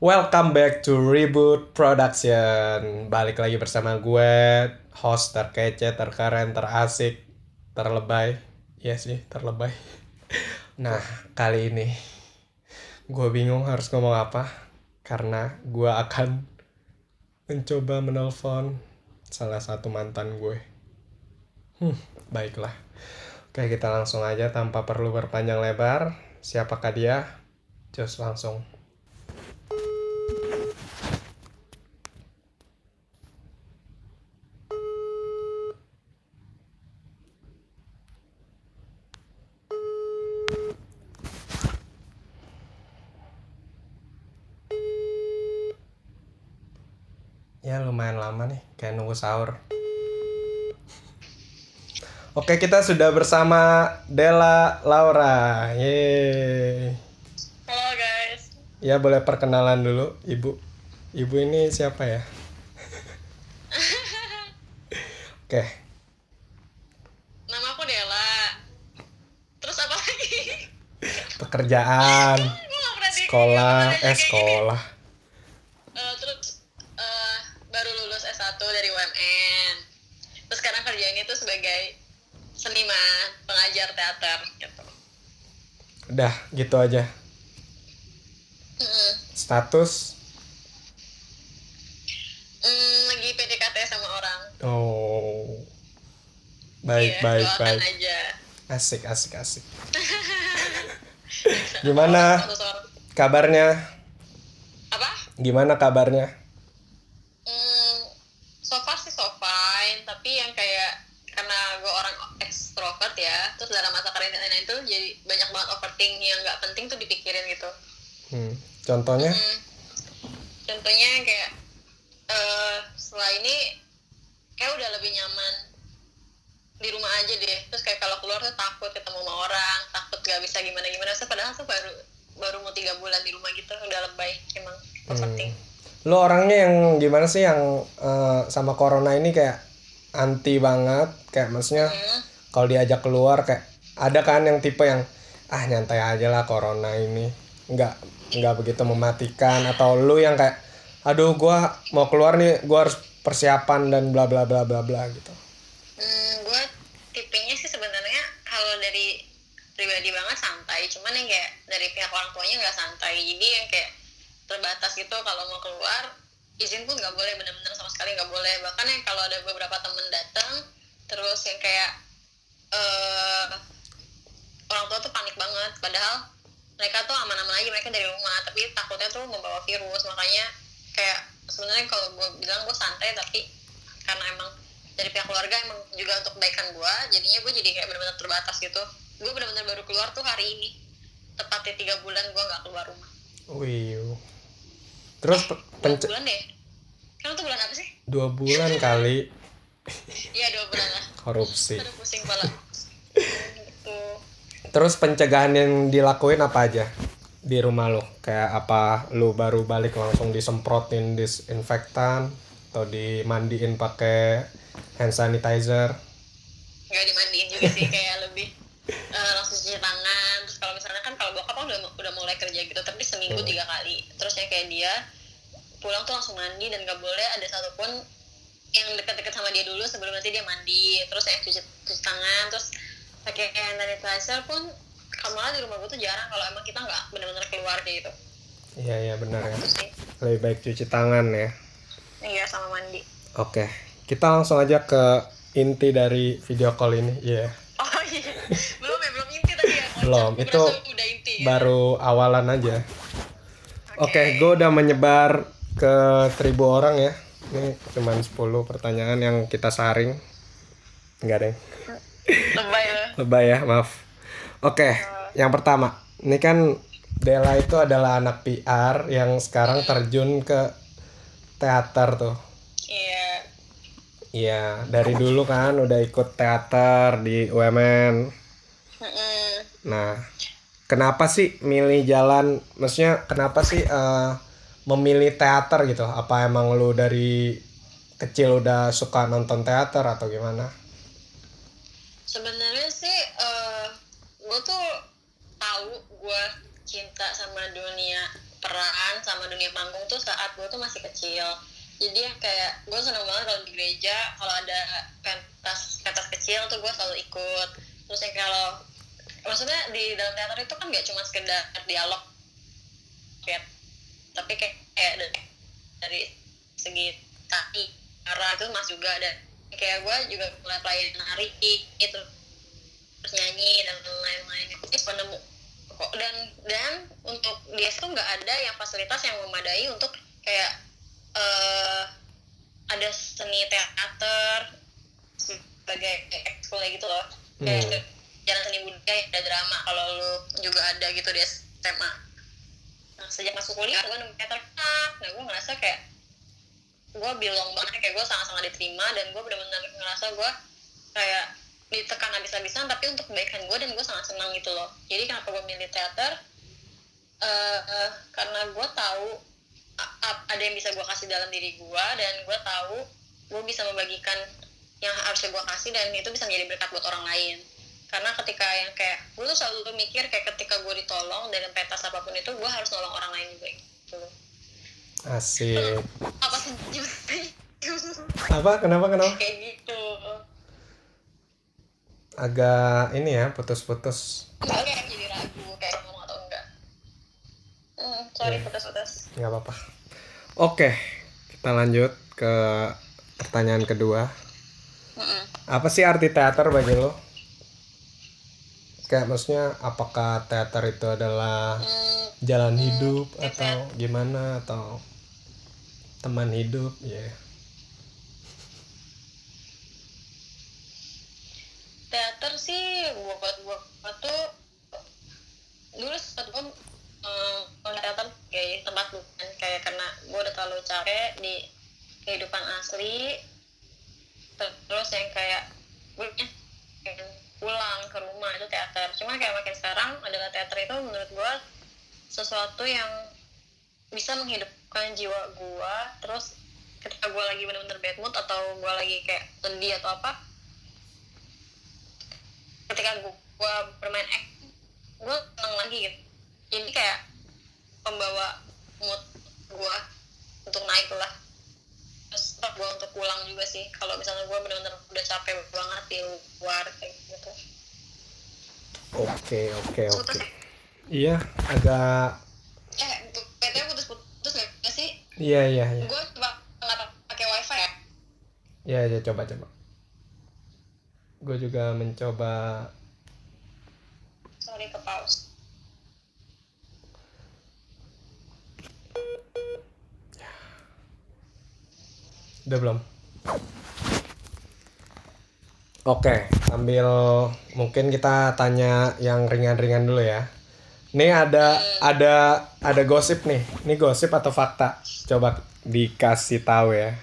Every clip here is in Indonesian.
Welcome back to Reboot Production. Balik lagi bersama gue, host terkece, terkeren, terasik, terlebay. Iya sih, terlebay. Nah, kali ini gue bingung harus ngomong apa karena gue akan mencoba menelpon salah satu mantan gue. Hmm, baiklah. Oke, kita langsung aja tanpa perlu berpanjang lebar. Siapakah dia? Just langsung. Ya lumayan lama nih, kayak nunggu sahur. Oke, kita sudah bersama Della Laura. Yeay. Halo guys, Ya boleh perkenalan dulu, Ibu. Ibu ini siapa ya? Oke, nama aku Dela. Terus apa lagi? pekerjaan, sekolah, eh sekolah. Eh, terus eh, baru lulus S1 dari UMN. Terus sekarang kerjanya itu sebagai seniman, pengajar teater gitu. Udah, gitu aja. Mm-mm. Status, Mm, lagi PDKT sama orang. oh, baik, Iya, baik, baik. aja. Asik, asik, asik. Gimana kabarnya? Apa? Gimana kabarnya? Hmm, so far sih so fine, tapi yang kayak karena gue orang ekstrovert ya, terus dalam masa karantina itu jadi banyak banget overthinking yang nggak penting tuh dipikirin gitu. Hmm, contohnya? Hmm, contohnya kayak eh setelah ini kayak udah lebih nyaman di rumah aja deh. Terus kayak kalau keluar tuh takut ketemu sama orang, takut gak bisa gimana gimana. Padahal tuh baru baru mau tiga bulan di rumah gitu, udah lebay emang overthinking. Lo orangnya yang gimana sih yang eh, sama corona ini kayak anti banget, kayak maksudnya Hmm. kalau diajak keluar kayak ada kan yang tipe yang ah nyantai aja lah corona ini, nggak nggak begitu mematikan atau lu yang kayak aduh gua mau keluar nih, gua harus persiapan dan bla bla bla bla bla gitu. Hmm, gue tipenya sih sebenarnya kalau dari pribadi banget santai, cuman yang kayak dari pihak orang tuanya nggak santai, jadi yang kayak terbatas gitu kalau mau keluar izin pun nggak boleh bener-bener sama sekali nggak boleh. Bahkan yang kalau ada beberapa temen datang terus yang kayak eh orang tua tuh panik banget. Padahal mereka tuh aman-aman aja mereka dari rumah. Tapi takutnya tuh membawa virus. Makanya kayak sebenarnya kalau gue bilang gue santai tapi karena emang dari pihak keluarga emang juga untuk kebaikan gue jadinya gue jadi kayak benar-benar terbatas gitu. Gue benar-benar baru keluar tuh hari ini. Tepatnya tiga bulan gue nggak keluar rumah. Wih. Terus pe- dua pence- bulan deh. Kan itu bulan apa sih? Dua bulan kali. Iya dua bulan lah. Korupsi. aduh pusing pala gitu Terus pencegahan yang dilakuin apa aja di rumah lo? Kayak apa lu baru balik langsung disemprotin disinfektan atau dimandiin pakai hand sanitizer? nggak dimandiin juga sih kayak lebih eh, langsung cuci tangan terus kalau misalnya kan kalau bokap kan udah udah mulai kerja gitu tapi seminggu tiga kali terus ya kayak dia pulang tuh langsung mandi dan nggak boleh ada satupun yang deket-deket sama dia dulu sebelum nanti dia mandi terus ya cuci, cuci tangan terus pakai hand sanitizer pun malah di rumah gue tuh jarang kalau emang kita nggak benar-benar keluar gitu Iya iya benar ya. Lebih baik cuci tangan ya. iya sama mandi Oke, kita langsung aja ke inti dari video call ini. Iya. oh iya belum ya belum inti tadi ya. Belum, itu udah inti ya. Baru awalan aja. Oke, gue udah menyebar ke 1000 orang ya. Ini cuman 10 pertanyaan yang kita saring. Enggak deh. lebay lah Lebay ya, maaf. Oke, yang pertama. Ini kan Dela itu adalah anak PR yang sekarang terjun ke teater tuh. iya Iya, dari dulu kan udah ikut teater di UMN. Nah, kenapa sih milih jalan? Maksudnya kenapa sih eh, memilih teater gitu? Apa emang lu dari kecil udah suka nonton teater atau gimana? Sebenarnya sih eh gue tuh tahu gue cinta sama dunia peran sama dunia panggung tuh saat gue tuh masih kecil. Jadi kayak gue seneng banget kalau di gereja kalau ada pentas pentas kecil tuh gue selalu ikut. Terus yang kalau maksudnya di dalam teater itu kan gak cuma sekedar dialog ya tapi kayak, kayak dari, dari segi tari arah itu mas juga ada kayak gue juga ngeliat lain nari itu terus nyanyi dan lain-lain. Itu penemu kok dan dan untuk dia tuh nggak ada yang fasilitas yang memadai untuk kayak uh, ada seni teater sebagai ekskul gitu loh. Kayak Hmm. jalan seni budaya ada drama. Kalau lu juga ada gitu di SMA nah sejak masuk kuliah gue nemu teater. Nah gue ngerasa kayak gue belong banget kayak gue sangat-sangat diterima dan gue benar-benar ngerasa gue kayak ditekan habis-habisan tapi untuk kebaikan gue dan gue sangat senang gitu loh. Jadi kenapa gue milih teater? Eh, eh, karena gue tahu ada yang bisa gue kasih dalam diri gue dan gue tahu gue bisa membagikan yang harusnya gue kasih dan itu bisa menjadi berkat buat orang lain. Karena ketika yang kayak gue tuh selalu mikir kayak ketika gue ditolong dalam pentas apa pun itu gue harus nolong orang lain juga gitu Asik. apa? Kenapa? Kenapa? kayak gitu Agak ini ya, putus-putus. gue kayak jadi ragu kayak ngomong atau enggak hmm, sorry putus-putus nggak apa-apa. Oke, kita lanjut ke pertanyaan kedua. Mm-mm. Apa sih arti teater bagi lo? Kayak maksudnya apakah teater itu adalah Hmm, jalan hidup ya, atau gimana atau teman hidup ya. Teater sih buat buat tuh dulu sempat gue um, teater kayak tempat bukan kayak karena gue udah terlalu capek di kehidupan asli Ter- terus yang kayak gue pengen pulang ke rumah itu teater. Cuma kayak makin sekarang adalah teater itu menurut gue sesuatu yang bisa menghidupkan jiwa gue terus ketika gue lagi bener-bener bad mood atau gue lagi kayak sedih atau apa ketika gue, bermain act gue seneng lagi gitu. Jadi kayak pembawa mood gue untuk naik lah. Terus gue untuk pulang juga sih kalau misalnya gue bener-bener udah capek banget di luar kayak gitu. Oke oke oke. putus ya? Iya agak eh untuk PT putus-putus nggak sih? Iya iya iya. Gue coba nggak pakai wifi ya? Iya iya coba coba. Gue juga mencoba sorry ke pause. Udah belum? Oke sambil mungkin kita tanya yang ringan-ringan dulu ya Nih ada ada ada gosip nih. Ini gosip atau fakta? Coba dikasih tahu ya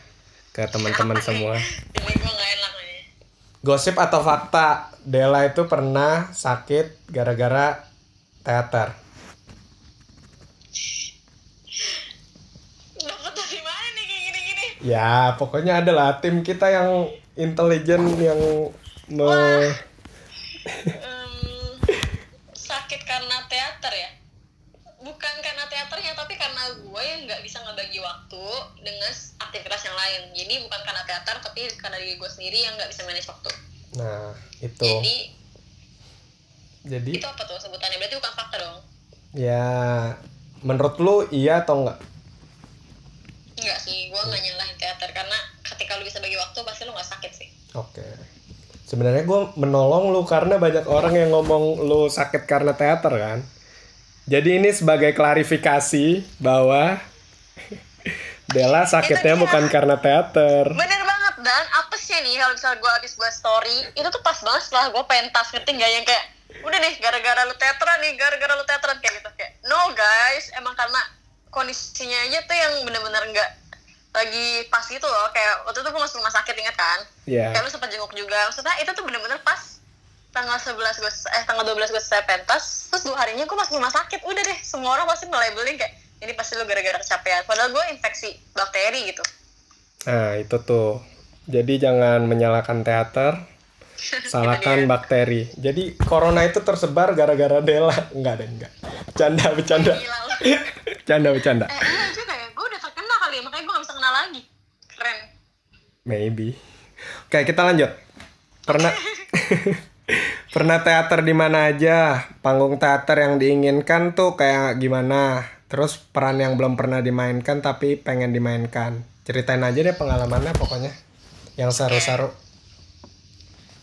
ke teman-teman semua. nih Gosip atau fakta? Dela itu pernah sakit gara-gara teater. dapat dari mana nih kayak gini-gini Ya, pokoknya adalah tim kita yang intelijen yang me- Em, sakit karena teater ya bukan karena teaternya tapi karena gue yang nggak bisa ngebagi waktu dengan aktivitas yang lain jadi bukan karena teater tapi karena diri gue sendiri yang nggak bisa manage waktu Nah, itu. jadi Jadi itu apa tuh sebutannya berarti bukan fakta dong ya menurut lu iya atau enggak? Enggak sih, gue nggak nyalahin teater karena ketika lu bisa bagi waktu pasti lu nggak sakit sih. Oke. Sebenarnya gue menolong lu karena banyak orang yang ngomong lu sakit karena teater kan. Jadi ini sebagai klarifikasi bahwa Dela sakitnya Itu dia. bukan karena teater. Bener banget dan. Apa sih nih kalau misalnya gue habis buat story itu tuh pas banget setelah gue pentas ngerti nggak? Yang kayak udah nih gara-gara lu teateran nih gara-gara lu teateran kayak gitu. Kayak no guys. Emang karena kondisinya aja tuh yang bener-bener nggak lagi pas gitu loh. Kayak waktu itu gue masuk rumah sakit inget kan? Iya. kayak lu sempat jenguk juga. Maksudnya itu tuh bener-bener pas tanggal 11 gue eh tanggal 12 gue selesai pentas terus dua harinya gue masuk rumah sakit. Udah deh semua orang pasti nge-labelin kayak ini pasti lu gara-gara kecapean padahal gue infeksi bakteri gitu Nah, itu tuh. Jadi jangan menyalahkan teater, salahkan bakteri. Jadi corona itu tersebar gara-gara Dela. Enggak deh, enggak. Bercanda, bercanda. Canda bercanda. eh enggak juga ya gue udah terkenal kali ya makanya gue gak bisa kenal lagi keren Maybe. Oke, kita lanjut. Pernah Pernah teater di mana aja? Panggung teater yang diinginkan tuh kayak gimana? Terus peran yang belum pernah dimainkan tapi pengen dimainkan. Ceritain aja deh pengalamannya pokoknya. Yang seru-seru.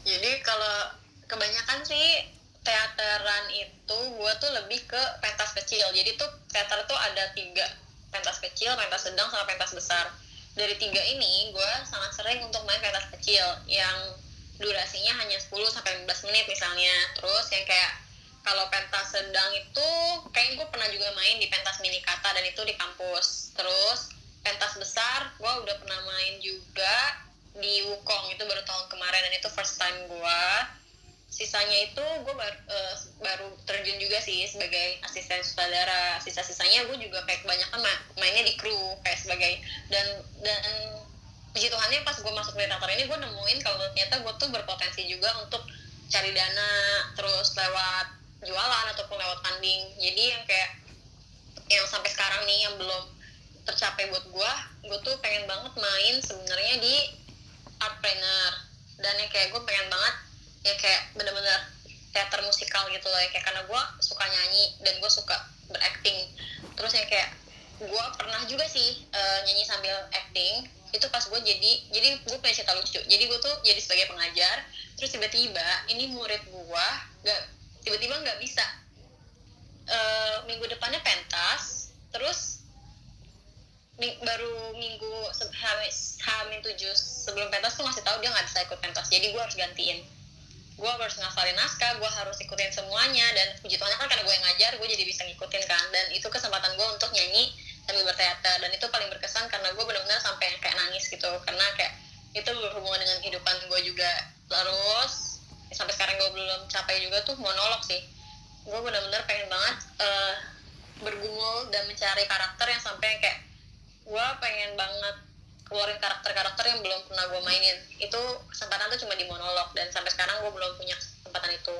jadi kalau kebanyakan sih teateran itu gue tuh lebih ke pentas kecil jadi tuh teater tuh ada tiga pentas kecil pentas sedang sama pentas besar dari tiga ini gue sangat sering untuk main pentas kecil yang durasinya hanya 10 sampai 15 menit misalnya terus yang kayak kalau pentas sedang itu kayak gue pernah juga main di pentas mini kata dan itu di kampus. Terus pentas besar gue udah pernah main juga di Wukong. Itu baru tahun kemarin dan itu first time gue sisanya itu gue baru, eh, baru terjun juga sih sebagai asisten sutradara. Sisa-sisanya gue juga kayak kebanyakan ma- mainnya di kru kayak sebagai dan dan puji Tuhannya pas gue masuk di teater ini gue nemuin kalau ternyata gue tuh berpotensi juga untuk cari dana terus lewat jualan ataupun lewat tanding. Jadi yang kayak yang sampai sekarang nih yang belum tercapai buat gue gue tuh pengen banget main sebenarnya di artpreneur dan yang kayak gue pengen banget ya kayak bener-bener teater musikal gitu loh ya kayak karena gue suka nyanyi dan gue suka berakting. Terus yang kayak gue pernah juga sih eh, nyanyi sambil acting itu pas gue jadi jadi gue punya cerita lucu. Jadi gue tuh jadi sebagai pengajar terus tiba-tiba ini murid gue nggak tiba-tiba nggak bisa. Eh, minggu depannya pentas terus ming- baru minggu hamin, tujuh sebelum pentas tuh ngasih tahu dia nggak bisa ikut pentas. Jadi gue harus gantiin. Gue harus ngafalin naskah gue harus ikutin semuanya dan puji Tuhannya kan karena gue yang ngajar gue jadi bisa ngikutin kan. Dan itu kesempatan gue untuk nyanyi sambil berteater. Dan itu paling berkesan karena gue benar-benar sampai kayak nangis gitu. Karena kayak itu berhubungan dengan kehidupan gue juga. Terus sampai sekarang gue belum capai juga tuh monolog sih gue benar-benar pengen banget eh, bergumul dan mencari karakter yang sampai yang kayak gue pengen banget keluarin karakter-karakter yang belum pernah gue mainin itu kesempatan tuh cuma di monolog dan sampai sekarang gue belum punya kesempatan itu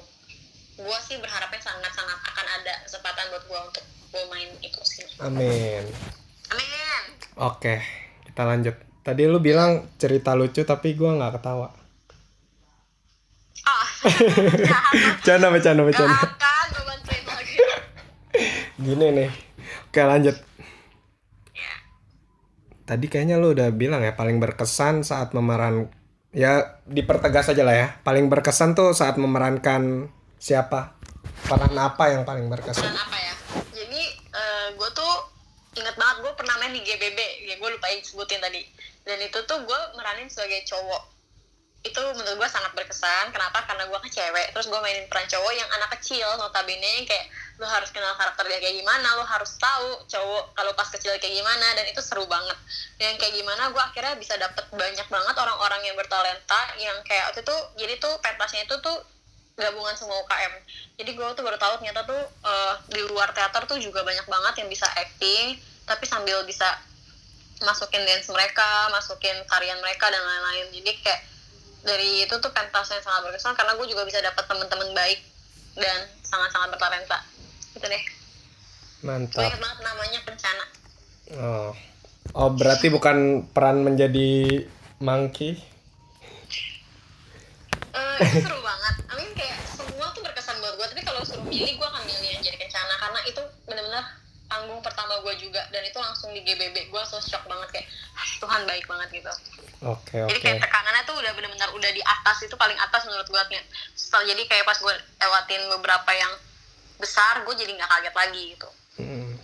gue sih berharapnya sangat-sangat akan ada kesempatan buat gue untuk gue main itu sih Amin. amin Oke, kita lanjut. Tadi lu bilang cerita lucu tapi gua nggak ketawa. Canda, bercanda, bercanda. akan bantuin lagi Gini nih. Oke, lanjut. ya Tadi kayaknya lu udah bilang ya paling berkesan saat memeran ya dipertegas aja lah ya. Paling berkesan tuh saat memerankan siapa? Peran apa yang paling berkesan? dan apa ya jadi gue tuh inget banget gue pernah main di GBB ya gue lupa sebutin tadi dan itu tuh gue meranin sebagai cowok itu menurut gue sangat berkesan. Kenapa? Karena gue kan cewek. Terus gue mainin peran cowok yang anak kecil notabene yang kayak lo harus kenal karakter dia kayak gimana lo harus tahu cowok kalau pas kecil kayak gimana. Dan itu seru banget. Dan kayak gimana gue akhirnya bisa dapet banyak banget orang-orang yang bertalenta yang kayak waktu itu jadi tuh pentasnya itu tuh gabungan semua UKM jadi gue tuh baru tahu ternyata tuh eh, di luar teater tuh juga banyak banget yang bisa acting tapi sambil bisa masukin dance mereka masukin tarian mereka dan lain-lain. Jadi kayak dari itu tuh pentas yang sangat berkesan karena gue juga bisa dapat teman-teman baik dan sangat-sangat bertalenta. Gitu deh. Mantap. inget banget namanya Kencana. Oh. Oh, berarti bukan peran menjadi monkey. Eh, itu seru banget. I mean kayak semua tuh berkesan buat gue tapi kalau suruh milih gue akan milih yang jadi Kencana. Karena itu benar-benar panggung pertama gue juga. Dan itu langsung di GBB gue langsung shock banget kayak "Ah, Tuhan baik banget gitu Oke, jadi oke. kayak tekanannya tuh udah benar-benar udah di atas itu paling atas menurut gue setelah jadi kayak pas gue lewatin beberapa yang besar gue jadi nggak kaget lagi gitu Hmm.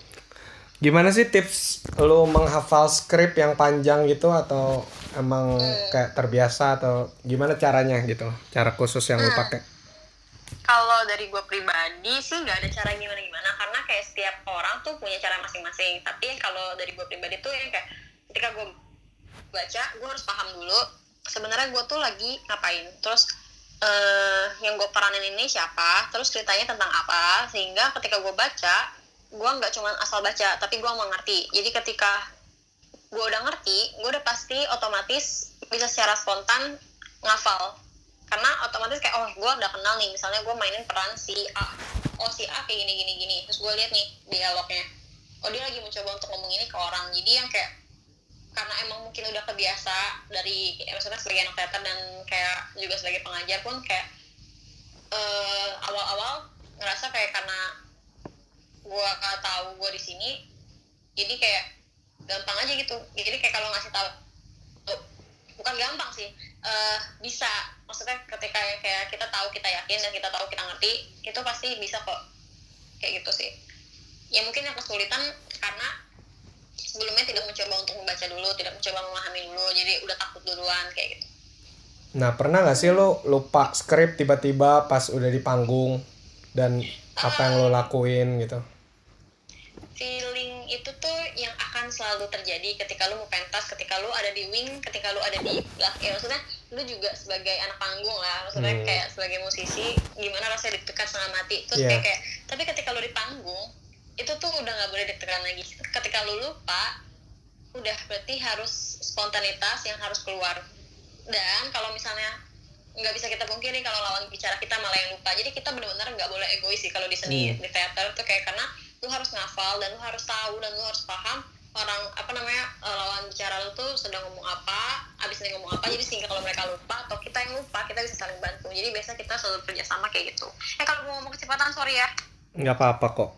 Gimana sih tips lu menghafal skrip yang panjang gitu atau emang kayak terbiasa atau gimana caranya gitu? Cara khusus yang lu pakai? kalau dari gue pribadi sih nggak ada cara gimana gimana karena kayak setiap orang tuh punya cara masing-masing tapi kalau dari gue pribadi tuh yang kayak ketika gue baca gue harus paham dulu sebenarnya gue tuh lagi ngapain. Terus eh yang gue peranin ini siapa terus ceritanya tentang apa sehingga ketika gue baca gue nggak cuma asal baca tapi gue mau ngerti. Jadi ketika gue udah ngerti gue udah pasti otomatis bisa secara spontan ngafal. Karena otomatis kayak oh gue udah kenal nih misalnya gue mainin peran si A oh si A kayak gini gini gini. Terus gue lihat nih dialognya. Oh dia lagi mencoba untuk ngomong ini ke orang. Jadi yang kayak karena emang mungkin udah kebiasa dari ya, maksudnya sebagai anak teater dan kayak juga sebagai pengajar pun kayak eh, awal-awal ngerasa kayak karena gak tahu gua di sini jadi kayak gampang aja gitu. Jadi kayak kalau ngasih tahu oh, bukan gampang sih eh, bisa. Maksudnya ketika kayak kita tahu kita yakin dan kita tahu kita ngerti itu pasti bisa kok. Kayak gitu sih. Ya mungkin yang kesulitan karena sebelumnya tidak mencoba untuk membaca dulu tidak mencoba memahami dulu jadi udah takut duluan kayak gitu Nah, pernah gak sih lo lupa skrip tiba-tiba pas udah di panggung dan apa yang lo lakuin gitu? feeling itu tuh yang akan selalu terjadi ketika lu mau pentas, ketika lu ada di wing, ketika lu ada di lah ya maksudnya lu juga sebagai anak panggung lah, maksudnya Hmm. kayak sebagai musisi gimana rasanya deg-degan setengah mati. Terus Iya. kayak, kayak tapi ketika lu di panggung itu tuh udah nggak boleh deg-degan lagi. Ketika lu lupa udah berarti harus spontanitas yang harus keluar. Dan kalau misalnya nggak bisa kita pungkiri kalau lawan bicara kita malah yang lupa. Jadi kita benar-benar nggak boleh egois sih kalau di seni Hmm. di teater tuh kayak karena lu harus ngafal dan lu harus tahu dan lu harus paham orang apa namanya eh, lawan bicara lu tuh sedang ngomong apa, abis ini ngomong apa. Jadi sehingga kalau mereka lupa atau kita yang lupa kita bisa saling bantu. Jadi biasa kita selalu kerja sama kayak gitu. Eh kalau mau ngomong kecepatan sorry ya, Nggak apa-apa kok.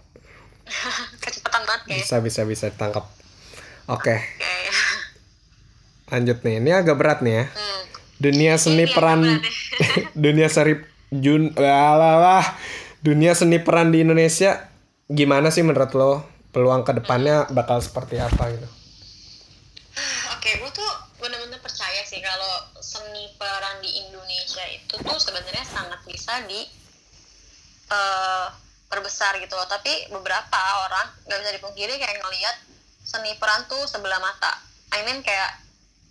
kecepatan banget kayak. Bisa, bisa, bisa ditangkap. Oke, Kayak. lanjut nih. Ini agak berat nih ya. Hmm. Dunia seni Ini peran dunia seri jun lah dunia seni peran di Indonesia gimana sih menurut lo peluang ke depannya bakal seperti apa gitu Oke, gue tuh bener-bener percaya sih kalau seni peran di Indonesia itu tuh sebenarnya sangat bisa di eh, perbesar gitu loh. Tapi beberapa orang nggak bisa dipungkiri kayak ngelihat seni peran tuh sebelah mata. I mean kayak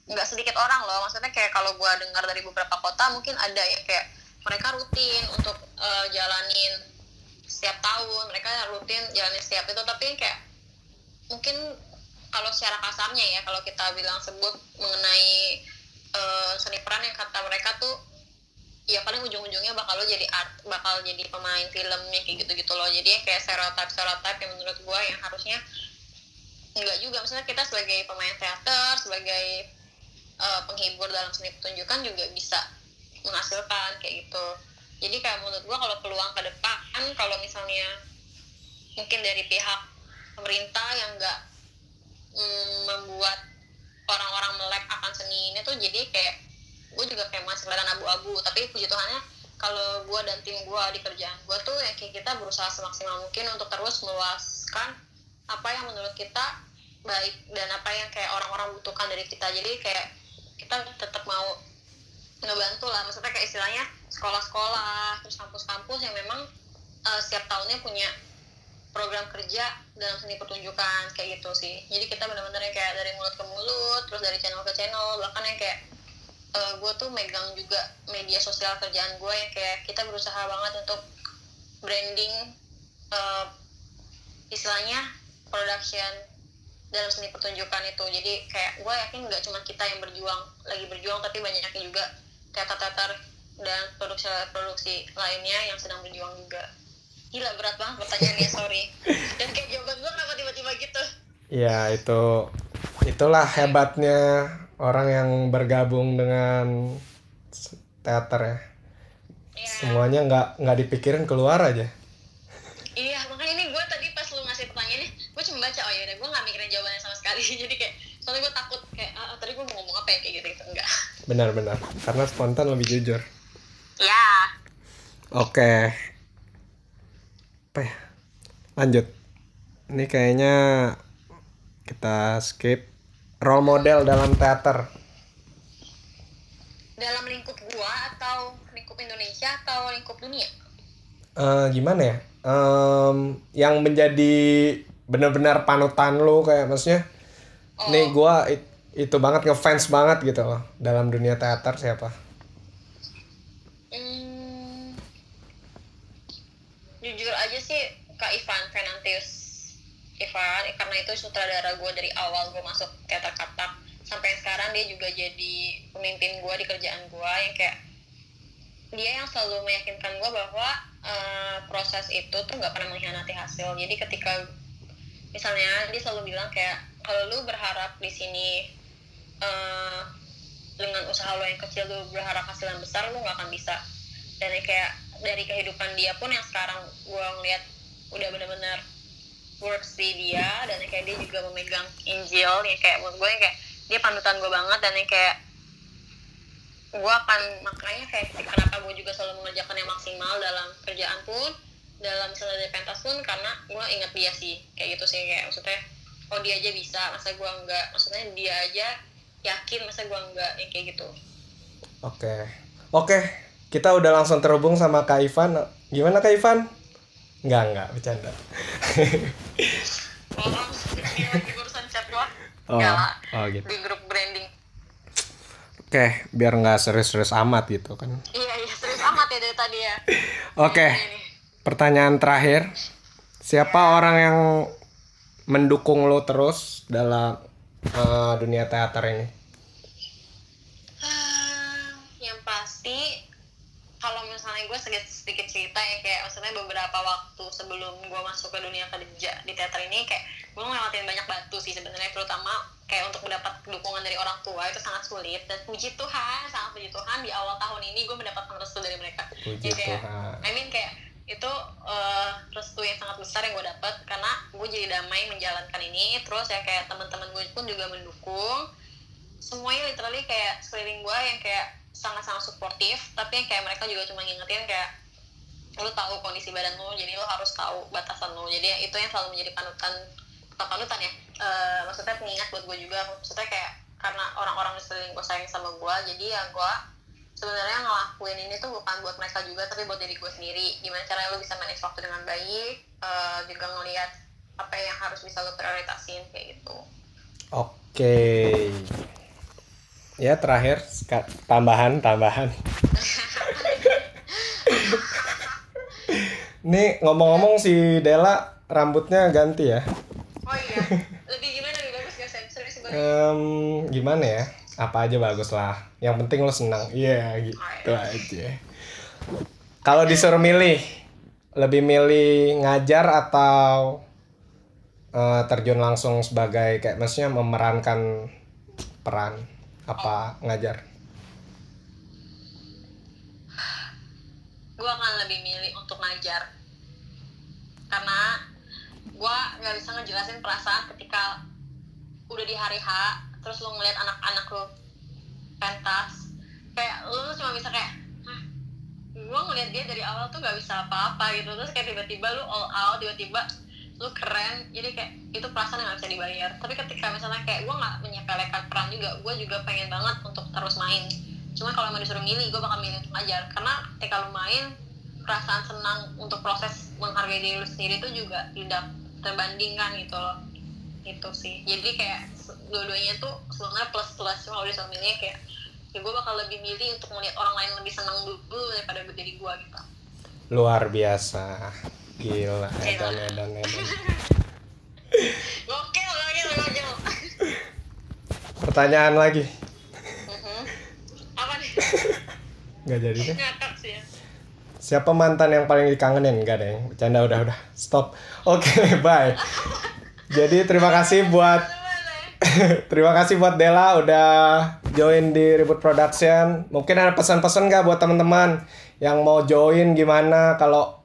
nggak sedikit orang loh. Maksudnya kayak kalau gue dengar dari beberapa kota mungkin ada ya kayak mereka rutin untuk eh, jalanin setiap tahun mereka rutin jalanin setiap itu tapi kayak mungkin kalau secara kasarnya ya kalau kita bilang sebut mengenai eh, seni peran yang kata mereka tuh ya paling ujung-ujungnya bakal lo jadi art bakal jadi pemain filmnya kayak gitu-gitu loh. Jadi kayak stereotip stereotip yang menurut gua yang harusnya enggak juga. Misalnya kita sebagai pemain teater sebagai eh, penghibur dalam seni pertunjukan juga bisa menghasilkan kayak gitu. Jadi kayak menurut gua kalau peluang ke depan kalau misalnya mungkin dari pihak pemerintah yang enggak mm, membuat orang-orang melek akan seni ini tuh jadi kayak gue juga kayak masih kelihatan abu-abu. Tapi puji Tuhannya kalau gue dan tim gue di kerjaan gue tuh ya kayak kita berusaha semaksimal mungkin untuk terus meluaskan apa yang menurut kita baik dan apa yang kayak orang-orang butuhkan dari kita. Jadi kayak kita tetap mau ngebantu lah. Maksudnya kayak istilahnya sekolah-sekolah terus kampus-kampus yang memang eh, setiap tahunnya punya program kerja dalam seni pertunjukan kayak gitu sih. Jadi kita benar-benar kayak dari mulut ke mulut terus dari channel ke channel bahkan yang kayak gue tuh megang juga media sosial kerjaan gue yang kayak kita berusaha banget untuk branding eh, istilahnya production dalam seni pertunjukan itu. Jadi kayak gue yakin nggak cuma kita yang berjuang lagi berjuang tapi banyaknya juga teater-teater dan produksi-produksi lainnya yang sedang berjuang juga. Gila berat banget pertanyaannya sorry. Dan kayak jawaban gue kenapa tiba-tiba gitu? Ya itu itulah hebatnya orang yang bergabung dengan teater ya. Ya semuanya nggak nggak dipikirin keluar aja. Iya makanya ini gue tadi pas lu ngasih pertanyaannya gue cuma baca oh ya gue nggak mikirin jawabannya sama sekali. Jadi kayak soalnya gue takut kayak ah, tadi gue mau ngomong apa ya? Kayak gitu gitu enggak. Benar-benar karena spontan lebih jujur. Ya oke. Apa ya? Lanjut. Ini kayaknya kita skip role model dalam teater? Dalam lingkup gua atau lingkup Indonesia atau lingkup dunia? Eh, gimana ya? Em, yang menjadi benar-benar panutan lo kayak maksudnya Oh. nih gua it- itu banget ngefans banget gitu loh dalam dunia teater siapa? Hmm, jujur aja sih Kak Ivan Fernantius Ivan karena itu sutradara gue dari awal gue masuk teater katak sampai sekarang dia juga jadi pemimpin gue di kerjaan gue yang kayak dia yang selalu meyakinkan gue bahwa eh, proses itu tuh nggak pernah mengkhianati hasil. Jadi ketika misalnya dia selalu bilang kayak kalau lu berharap di sini eh, dengan usaha lo yang kecil lu berharap hasil yang besar lu nggak akan bisa. Dan kayak dari kehidupan dia pun yang sekarang gue ngeliat udah bener-bener works di dia dan kayak dia juga memegang Injil yang kayak menurut gue kayak dia panutan gue banget dan yang kayak gue akan makanya kayak kenapa gue juga selalu mengerjakan yang maksimal dalam kerjaan pun dalam dari pentas pun karena gue ingat dia sih kayak gitu sih kayak maksudnya oh dia aja bisa masa gue enggak maksudnya dia aja yakin masa gue enggak yang kayak gitu Oke. Oke, kita udah langsung terhubung sama Kak Ivan. Gimana Kak Ivan? Enggak, enggak, bercanda. ini lagi urusan Oh, oh gitu. di grup branding Oke, biar nggak serius-serius amat gitu kan. iya iya serius amat ya dari tadi ya Oke, ini pertanyaan terakhir. Siapa orang yang mendukung lo terus dalam eh, dunia teater ini? Ah, yang pasti kalau misalnya gue sedikit cerita ya kayak maksudnya beberapa waktu sebelum gue masuk ke dunia kerja di teater ini kayak gue ngelewatin banyak batu sih sebenarnya terutama kayak untuk mendapat dukungan dari orang tua itu sangat sulit. Dan puji Tuhan sangat puji Tuhan di awal tahun ini gue mendapatkan restu dari mereka. Puji Ya kayak, Tuhan. I mean kayak itu eh, restu yang sangat besar yang gue dapat karena gue jadi damai menjalankan ini. Terus ya kayak teman-teman gue pun juga mendukung. Semuanya literally kayak sekeliling gue yang kayak sangat-sangat suportif tapi yang kayak mereka juga cuma ngingetin kayak lu tahu kondisi badan lu jadi lu harus tahu batasan lu jadi itu yang selalu menjadi panutan bukan panutan ya eh, maksudnya pengingat buat gue juga maksudnya kayak karena orang-orang di sekeliling gue sayang sama gue jadi ya gue sebenarnya ngelakuin ini tuh bukan buat mereka juga tapi buat diri gue sendiri gimana caranya lu bisa manage waktu dengan baik eh, juga ngelihat apa yang harus bisa lu prioritasin kayak gitu Oke. Ya terakhir tambahan tambahan. Nih ngomong-ngomong si Dela rambutnya ganti ya. oh iya lebih gimana lebih bagus gak Sam? Em, gimana ya? Apa aja bagus lah. Yang penting lo senang. Iya gitu aja. Kalau disuruh milih, lebih milih ngajar atau eh, terjun langsung sebagai kayak maksudnya memerankan peran apa ngajar? gue akan lebih milih untuk ngajar karena gue nggak bisa ngejelasin perasaan ketika udah di hari H terus lu ngeliat anak-anak lu pentas. Kayak lu cuma bisa kayak gue ngeliat dia dari awal tuh nggak bisa apa-apa gitu. Terus kayak tiba-tiba lu all out tiba-tiba lu keren. Jadi kayak itu perasaan yang gak bisa dibayar. Tapi ketika misalnya kayak gue nggak menyepelekan peran juga gue juga pengen banget untuk terus main. Cuma kalau emang disuruh milih gue bakal milih untuk ngajar. Karena ketika lu main perasaan senang untuk proses menghargai diri lu sendiri itu juga tidak terbandingkan gitu loh gitu sih jadi kayak dua-duanya tuh sebenarnya plus plus cuma kalau disuruh milih kayak ya gue bakal lebih milih untuk melihat orang lain lebih senang dulu daripada diri gue gitu Luar biasa. Gila, edan edan edan. gokil gokil gokil Pertanyaan lagi. Mhm. apa nih Nggak jadi deh. ngakak sih ya Siapa mantan yang paling dikangenin? Enggak deh. Bercanda udah udah. Stop. Oke, bye. Jadi terima kasih buat terima kasih buat Dela udah join di Ribut Production. Mungkin ada pesan-pesan nggak buat teman-teman yang mau join gimana kalau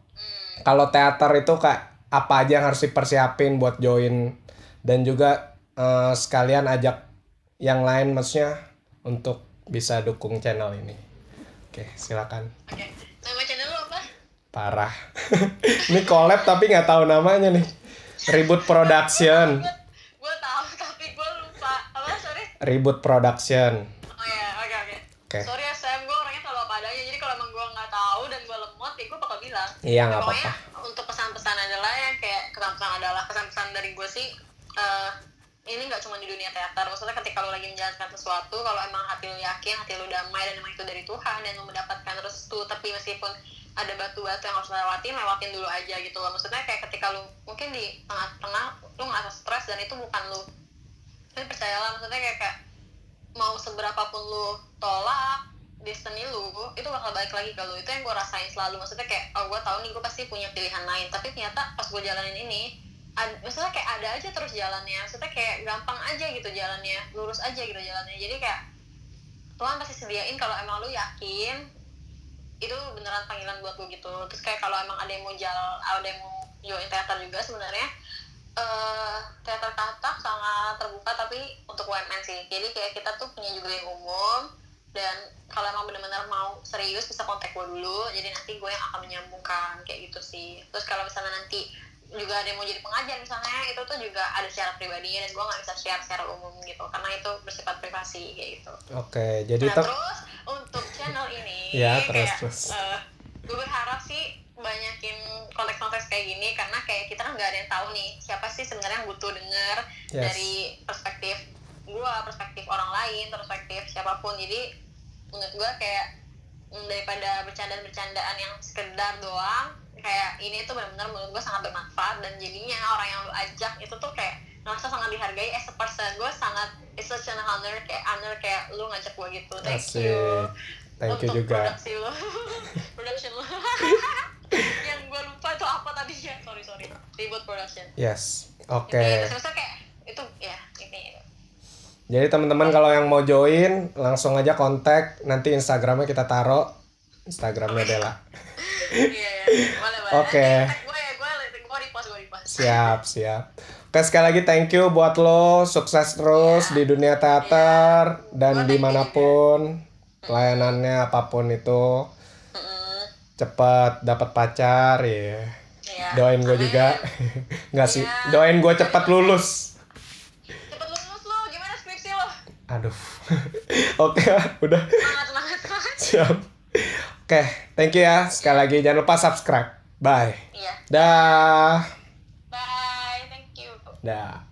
kalau teater itu kayak apa aja yang harus dipersiapin buat join dan juga eh, sekalian ajak yang lain maksudnya untuk bisa dukung channel ini. Oke, silakan. oke nama channel lu apa Parah. ini collab tapi nggak tahu namanya nih. Ribut Production. gue tahu tapi gue lupa apa sorry Ribut Production. oh ya oke oke Oke. sorry ya Sam gue orangnya selalu apa adanya jadi kalau emang gue nggak tahu dan gue lemot ya gue bakal bilang Iya, nggak Nah, apa-apa. untuk pesan-pesan adalah yang kayak pesan-pesan adalah pesan-pesan dari gue sih eh, ini nggak cuma di dunia teater maksudnya ketika lo lagi menjalankan sesuatu kalau emang hati lo yakin hati lo damai dan emang itu dari Tuhan dan lo mendapatkan restu tapi meskipun ada batu-batu yang harus lewatin lewatin dulu aja gitu loh. Maksudnya kayak ketika lo mungkin di tengah-tengah lo ngerasa stres dan itu bukan lo tapi percayalah maksudnya kayak, kayak mau seberapa pun lu tolak destiny lu itu bakal balik lagi ke lu. Itu yang gue rasain selalu. Maksudnya kayak oh gue tahu nih gue pasti punya pilihan lain. Tapi ternyata pas gue jalanin ini ad, maksudnya kayak ada aja terus jalannya. Maksudnya kayak gampang aja gitu jalannya lurus aja gitu jalannya. Jadi kayak Tuhan pasti sediain kalau emang lu yakin itu beneran panggilan buat lu gitu. Terus kayak kalau emang ada yang mau jalan ada yang mau join teater juga sebenarnya eh teater katak sangat terbuka tapi untuk UMN sih. Jadi kayak kita tuh punya juga yang umum dan kalau emang benar-benar mau serius bisa kontak gue dulu jadi nanti gue yang akan menyambungkan kayak gitu sih. Terus kalau misalnya nanti juga ada yang mau jadi pengajar misalnya itu tuh juga ada secara pribadinya dan gue nggak bisa share secara umum gitu karena itu bersifat privasi kayak gitu. Oke jadi nah ter- terus Ya, terus, kayak terus. eh, gue berharap sih banyakin konteks-konteks kayak gini karena kayak kita kan nggak ada yang tahu nih siapa sih sebenarnya yang butuh denger Yes. dari perspektif gue perspektif orang lain perspektif siapa pun jadi menurut gue kayak mm, daripada bercandaan-bercandaan yang sekedar doang kayak ini tuh benar-benar menurut gue sangat bermanfaat dan jadinya orang yang lu ajak itu tuh kayak ngerasa sangat dihargai as a person gue sangat it's such an honor kayak honor kayak lu ngajak gue gitu thank Asik. you thank you juga. produksi lo. Production lo. Yang gue lupa itu apa tadinya. Sorry sorry. Reboot production. Yes. Oke. Intinya, terus kayak itu ya ini. Jadi teman-teman kalau yang mau join langsung aja kontak. Nanti Instagramnya kita taruh. Instagramnya Dela. iya boleh boleh. Oke. Siap siap. Oke sekali lagi thank you buat lo. Sukses terus Iya. di dunia teater Gua dan you di mana pun pelayanannya apa pun itu Mm-mm. cepat dapat pacar ya. Iya. Doain gue juga. Nggak sih. Iya. Doain gue cepat lulus. cepet lulus lo gimana skripsi lo Aduh. Oke udah semangat semangat siap. Oke, thank you ya. Sekali lagi jangan lupa subscribe. Bye. iya Dah. bye thank you Dah.